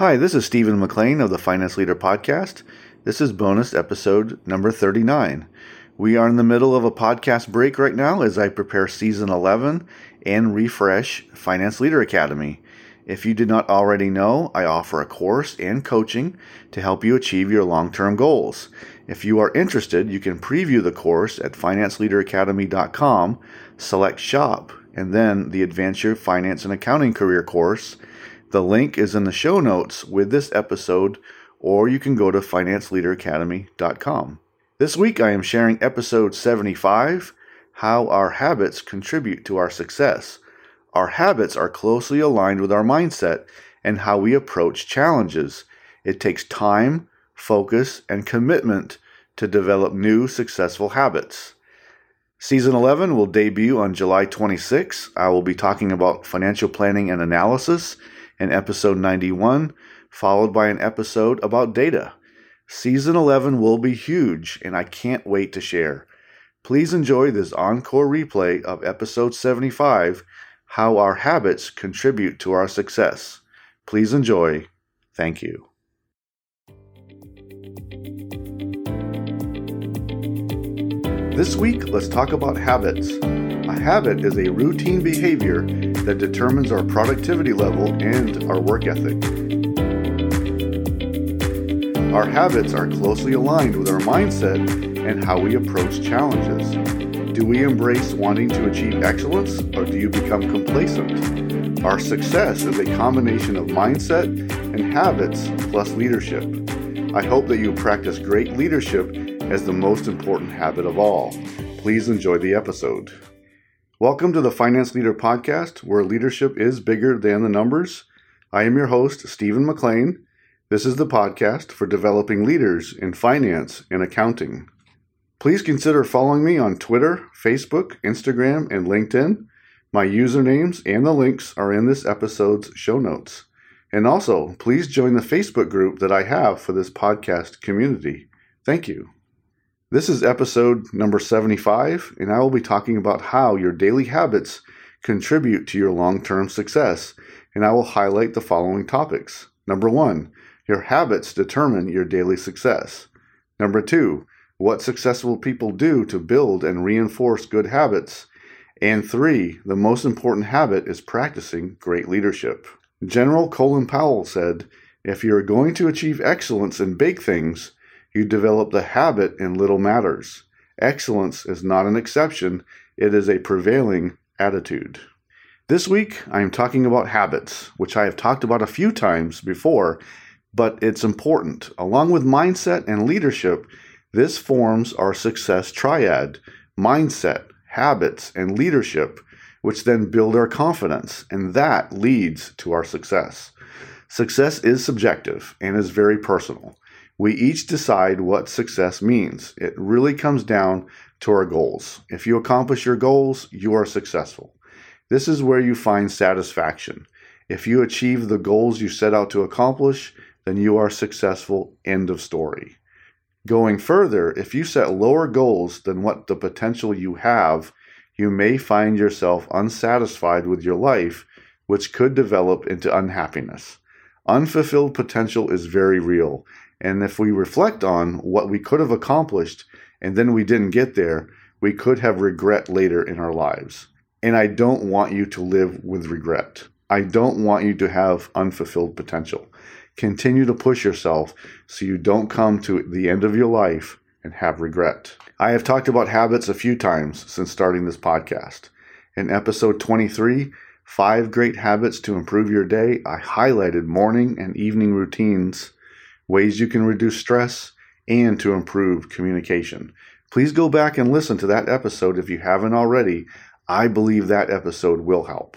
Hi, this is Stephen McLain of the Finance Leader Podcast. This is bonus episode number 39. We are in the middle of a podcast break right now as I prepare season 11 and refresh Finance Leader Academy. If you did not already know, I offer a course and coaching to help you achieve your long term goals. If you are interested, you can preview the course at financeleaderacademy.com, select shop, and then the Advance Your Finance and Accounting Career course the link is in the show notes with this episode, or you can go to financeleaderacademy.com. This week I am sharing episode 75 How Our Habits Contribute to Our Success. Our habits are closely aligned with our mindset and how we approach challenges. It takes time, focus, and commitment to develop new successful habits. Season 11 will debut on July 26. I will be talking about financial planning and analysis in episode 91, followed by an episode about data. Season 11 will be huge, and I can't wait to share. Please enjoy this encore replay of episode 75 How Our Habits Contribute to Our Success. Please enjoy. Thank you. This week, let's talk about habits. A habit is a routine behavior that determines our productivity level and our work ethic. Our habits are closely aligned with our mindset and how we approach challenges. Do we embrace wanting to achieve excellence or do you become complacent? Our success is a combination of mindset and habits plus leadership. I hope that you practice great leadership as the most important habit of all. Please enjoy the episode. Welcome to the Finance Leader Podcast, where leadership is bigger than the numbers. I am your host, Stephen McLain. This is the podcast for developing leaders in finance and accounting. Please consider following me on Twitter, Facebook, Instagram, and LinkedIn. My usernames and the links are in this episode's show notes. And also, please join the Facebook group that I have for this podcast community. Thank you. This is episode number 75, and I will be talking about how your daily habits contribute to your long term success, and I will highlight the following topics. Number one, your habits determine your daily success. Number two, what successful people do to build and reinforce good habits. And three, the most important habit is practicing great leadership. General Colin Powell said, If you are going to achieve excellence in big things, you develop the habit in little matters. Excellence is not an exception, it is a prevailing attitude. This week, I am talking about habits, which I have talked about a few times before, but it's important. Along with mindset and leadership, this forms our success triad mindset, habits, and leadership, which then build our confidence, and that leads to our success. Success is subjective and is very personal. We each decide what success means. It really comes down to our goals. If you accomplish your goals, you are successful. This is where you find satisfaction. If you achieve the goals you set out to accomplish, then you are successful. End of story. Going further, if you set lower goals than what the potential you have, you may find yourself unsatisfied with your life, which could develop into unhappiness. Unfulfilled potential is very real, and if we reflect on what we could have accomplished and then we didn't get there, we could have regret later in our lives. And I don't want you to live with regret. I don't want you to have unfulfilled potential. Continue to push yourself so you don't come to the end of your life and have regret. I have talked about habits a few times since starting this podcast. In episode 23, Five Great Habits to Improve Your Day, I highlighted morning and evening routines ways you can reduce stress, and to improve communication. Please go back and listen to that episode if you haven't already. I believe that episode will help.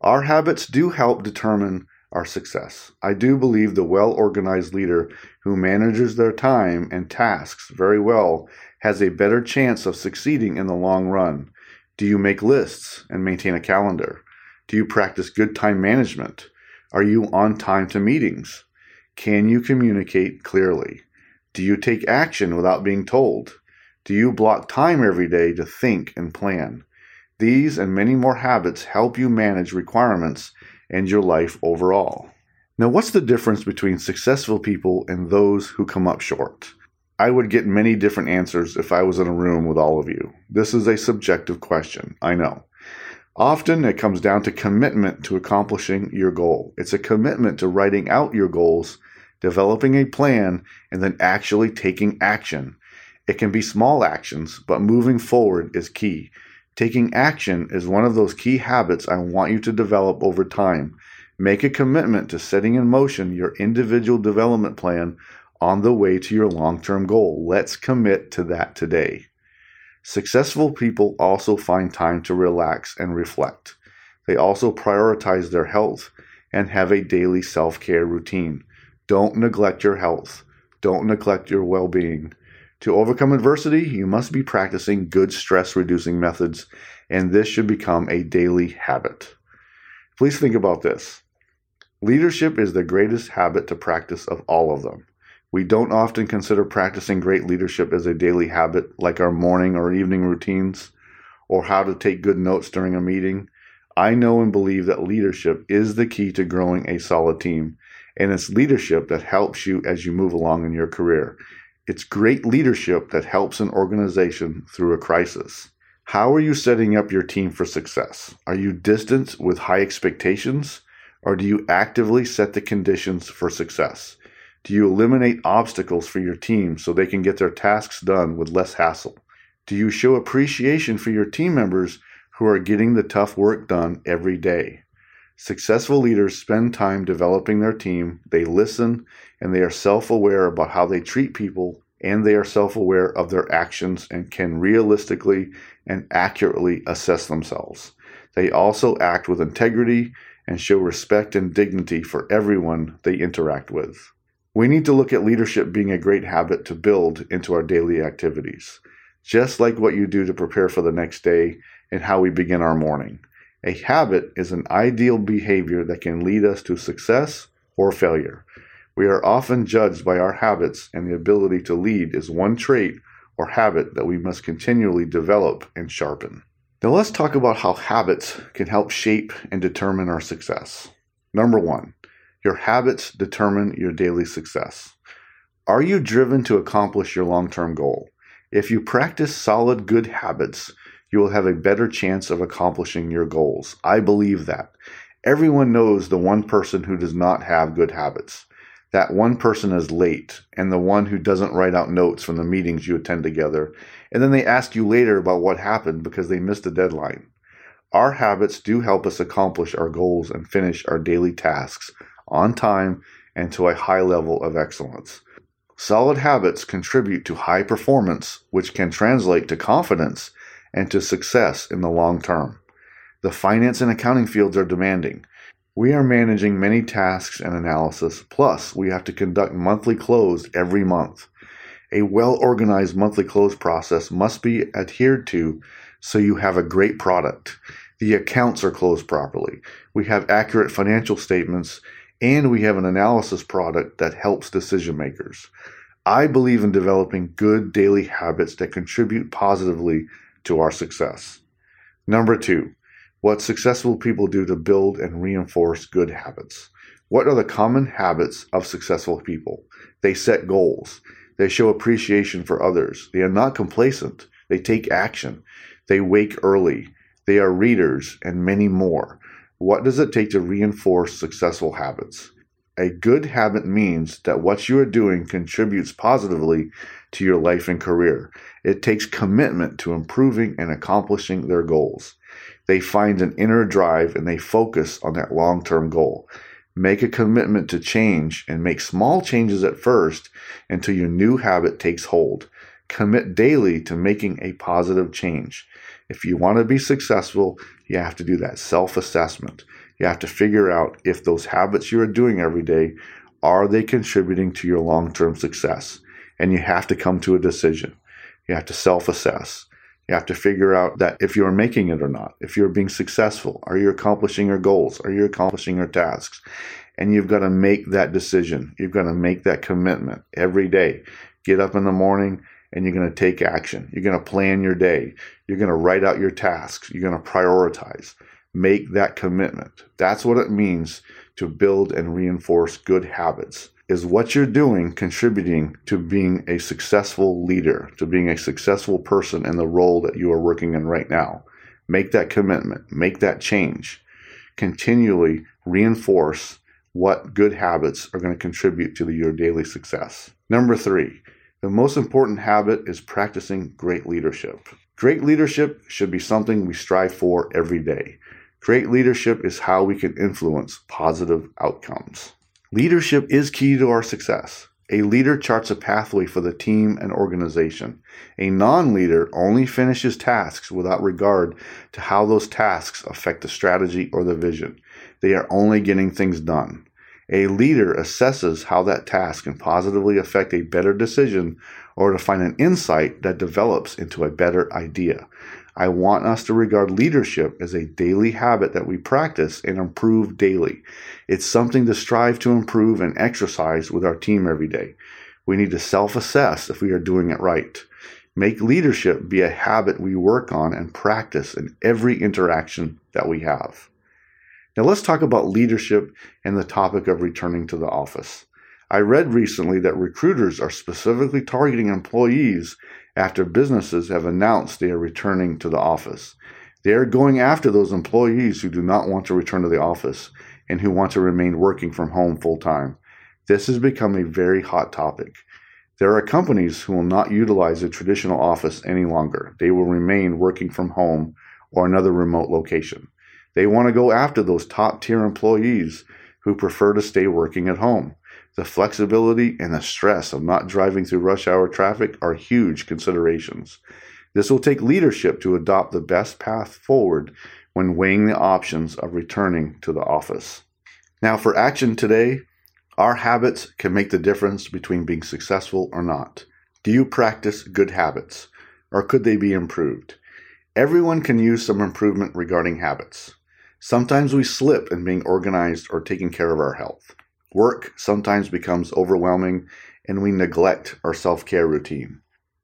Our habits do help determine our success. I do believe the well organized leader who manages their time and tasks very well has a better chance of succeeding in the long run. Do you make lists and maintain a calendar? Do you practice good time management? Are you on time to meetings? Can you communicate clearly? Do you take action without being told? Do you block time every day to think and plan? These and many more habits help you manage requirements and your life overall. Now, what's the difference between successful people and those who come up short? I would get many different answers if I was in a room with all of you. This is a subjective question, I know. Often it comes down to commitment to accomplishing your goal. It's a commitment to writing out your goals, developing a plan, and then actually taking action. It can be small actions, but moving forward is key. Taking action is one of those key habits I want you to develop over time. Make a commitment to setting in motion your individual development plan on the way to your long term goal. Let's commit to that today. Successful people also find time to relax and reflect. They also prioritize their health and have a daily self care routine. Don't neglect your health. Don't neglect your well being. To overcome adversity, you must be practicing good stress reducing methods, and this should become a daily habit. Please think about this. Leadership is the greatest habit to practice of all of them. We don't often consider practicing great leadership as a daily habit, like our morning or evening routines, or how to take good notes during a meeting. I know and believe that leadership is the key to growing a solid team, and it's leadership that helps you as you move along in your career. It's great leadership that helps an organization through a crisis. How are you setting up your team for success? Are you distant with high expectations, or do you actively set the conditions for success? Do you eliminate obstacles for your team so they can get their tasks done with less hassle? Do you show appreciation for your team members who are getting the tough work done every day? Successful leaders spend time developing their team, they listen, and they are self aware about how they treat people, and they are self aware of their actions and can realistically and accurately assess themselves. They also act with integrity and show respect and dignity for everyone they interact with. We need to look at leadership being a great habit to build into our daily activities, just like what you do to prepare for the next day and how we begin our morning. A habit is an ideal behavior that can lead us to success or failure. We are often judged by our habits, and the ability to lead is one trait or habit that we must continually develop and sharpen. Now, let's talk about how habits can help shape and determine our success. Number one, your habits determine your daily success. Are you driven to accomplish your long term goal? If you practice solid good habits, you will have a better chance of accomplishing your goals. I believe that. Everyone knows the one person who does not have good habits. That one person is late and the one who doesn't write out notes from the meetings you attend together. And then they ask you later about what happened because they missed a deadline. Our habits do help us accomplish our goals and finish our daily tasks on time, and to a high level of excellence. Solid habits contribute to high performance, which can translate to confidence and to success in the long term. The finance and accounting fields are demanding. We are managing many tasks and analysis, plus, we have to conduct monthly close every month. A well organized monthly close process must be adhered to so you have a great product. The accounts are closed properly. We have accurate financial statements and we have an analysis product that helps decision makers. I believe in developing good daily habits that contribute positively to our success. Number two, what successful people do to build and reinforce good habits. What are the common habits of successful people? They set goals. They show appreciation for others. They are not complacent. They take action. They wake early. They are readers and many more. What does it take to reinforce successful habits? A good habit means that what you are doing contributes positively to your life and career. It takes commitment to improving and accomplishing their goals. They find an inner drive and they focus on that long term goal. Make a commitment to change and make small changes at first until your new habit takes hold. Commit daily to making a positive change. If you want to be successful, you have to do that self assessment. You have to figure out if those habits you are doing every day are they contributing to your long term success? And you have to come to a decision. You have to self assess. You have to figure out that if you're making it or not, if you're being successful, are you accomplishing your goals? Are you accomplishing your tasks? And you've got to make that decision. You've got to make that commitment every day. Get up in the morning and you're going to take action. You're going to plan your day. You're going to write out your tasks. You're going to prioritize. Make that commitment. That's what it means to build and reinforce good habits. Is what you're doing contributing to being a successful leader, to being a successful person in the role that you are working in right now? Make that commitment, make that change. Continually reinforce what good habits are going to contribute to your daily success. Number three, the most important habit is practicing great leadership. Great leadership should be something we strive for every day. Great leadership is how we can influence positive outcomes. Leadership is key to our success. A leader charts a pathway for the team and organization. A non leader only finishes tasks without regard to how those tasks affect the strategy or the vision. They are only getting things done. A leader assesses how that task can positively affect a better decision or to find an insight that develops into a better idea. I want us to regard leadership as a daily habit that we practice and improve daily. It's something to strive to improve and exercise with our team every day. We need to self assess if we are doing it right. Make leadership be a habit we work on and practice in every interaction that we have. Now let's talk about leadership and the topic of returning to the office. I read recently that recruiters are specifically targeting employees after businesses have announced they are returning to the office. They are going after those employees who do not want to return to the office and who want to remain working from home full time. This has become a very hot topic. There are companies who will not utilize a traditional office any longer. They will remain working from home or another remote location. They want to go after those top tier employees who prefer to stay working at home. The flexibility and the stress of not driving through rush hour traffic are huge considerations. This will take leadership to adopt the best path forward when weighing the options of returning to the office. Now, for action today, our habits can make the difference between being successful or not. Do you practice good habits, or could they be improved? Everyone can use some improvement regarding habits. Sometimes we slip in being organized or taking care of our health. Work sometimes becomes overwhelming and we neglect our self care routine.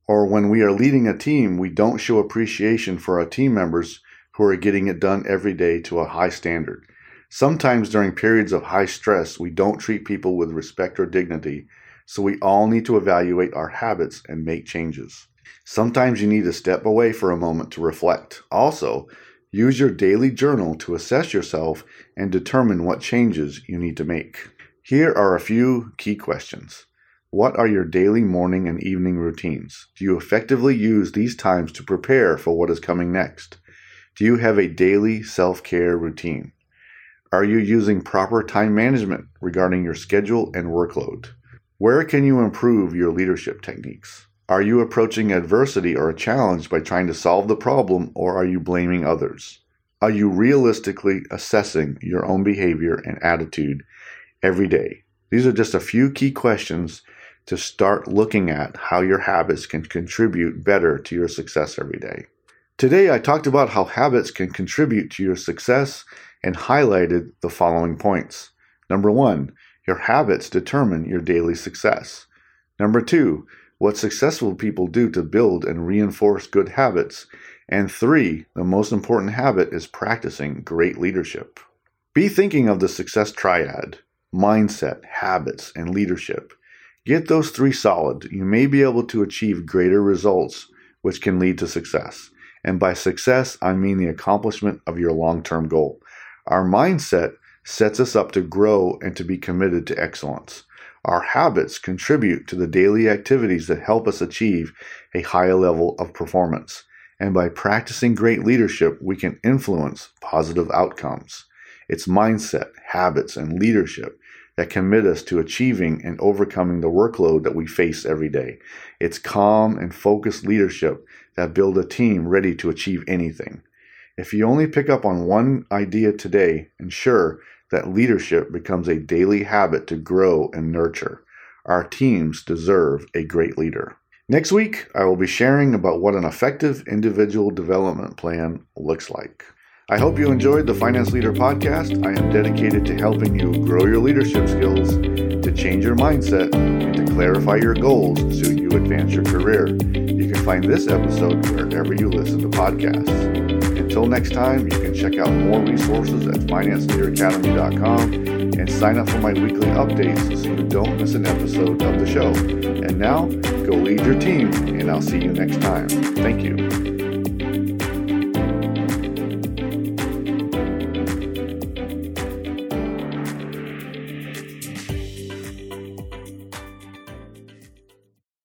Or when we are leading a team, we don't show appreciation for our team members who are getting it done every day to a high standard. Sometimes during periods of high stress, we don't treat people with respect or dignity, so we all need to evaluate our habits and make changes. Sometimes you need to step away for a moment to reflect. Also, use your daily journal to assess yourself and determine what changes you need to make. Here are a few key questions. What are your daily morning and evening routines? Do you effectively use these times to prepare for what is coming next? Do you have a daily self care routine? Are you using proper time management regarding your schedule and workload? Where can you improve your leadership techniques? Are you approaching adversity or a challenge by trying to solve the problem or are you blaming others? Are you realistically assessing your own behavior and attitude every day? These are just a few key questions to start looking at how your habits can contribute better to your success every day. Today, I talked about how habits can contribute to your success and highlighted the following points. Number one, your habits determine your daily success. Number two, what successful people do to build and reinforce good habits. And three, the most important habit is practicing great leadership. Be thinking of the success triad mindset, habits, and leadership. Get those three solid. You may be able to achieve greater results, which can lead to success. And by success, I mean the accomplishment of your long term goal. Our mindset sets us up to grow and to be committed to excellence. Our habits contribute to the daily activities that help us achieve a higher level of performance. And by practicing great leadership, we can influence positive outcomes. It's mindset, habits, and leadership that commit us to achieving and overcoming the workload that we face every day. It's calm and focused leadership that build a team ready to achieve anything. If you only pick up on one idea today, ensure that leadership becomes a daily habit to grow and nurture. Our teams deserve a great leader. Next week, I will be sharing about what an effective individual development plan looks like. I hope you enjoyed the Finance Leader podcast. I am dedicated to helping you grow your leadership skills, to change your mindset, and to clarify your goals so you advance your career. You can find this episode wherever you listen to podcasts. Until next time, you can check out more resources at financeleaderacademy.com and sign up for my weekly updates so you don't miss an episode of the show. And now, go lead your team, and I'll see you next time. Thank you.